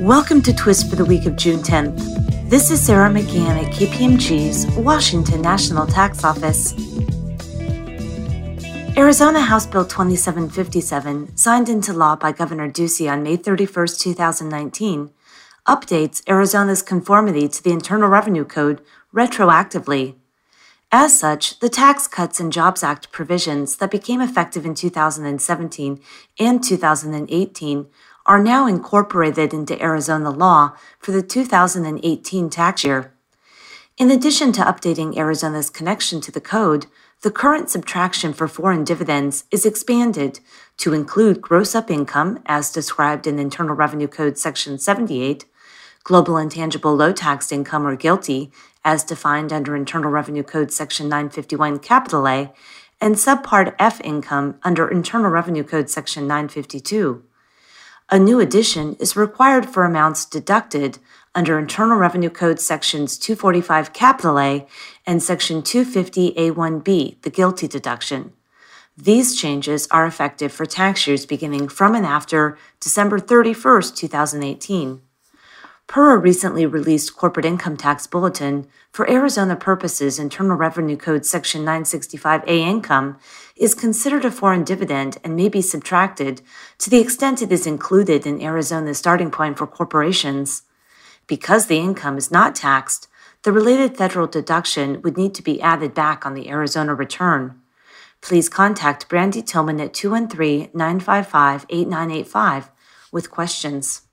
Welcome to Twist for the week of June 10th. This is Sarah McGann at KPMG's Washington National Tax Office. Arizona House Bill 2757, signed into law by Governor Ducey on May 31, 2019, updates Arizona's conformity to the Internal Revenue Code retroactively. As such, the Tax Cuts and Jobs Act provisions that became effective in 2017 and 2018 are now incorporated into Arizona law for the 2018 tax year. In addition to updating Arizona's connection to the code, the current subtraction for foreign dividends is expanded to include gross up income as described in Internal Revenue Code Section 78, global intangible low taxed income or GILTI as defined under Internal Revenue Code Section 951 capital A, and Subpart F income under Internal Revenue Code Section 952. A new addition is required for amounts deducted under Internal Revenue Code sections 245 capital A and section 250 A1B, the GILTI deduction. These changes are effective for tax years beginning from and after December 31, 2018. Per a recently released corporate income tax bulletin, for Arizona purposes, Internal Revenue Code Section 965A income is considered a foreign dividend and may be subtracted to the extent it is included in Arizona's starting point for corporations. Because the income is not taxed, the related federal deduction would need to be added back on the Arizona return. Please contact Brandy Tillman at 213 955 8985 with questions.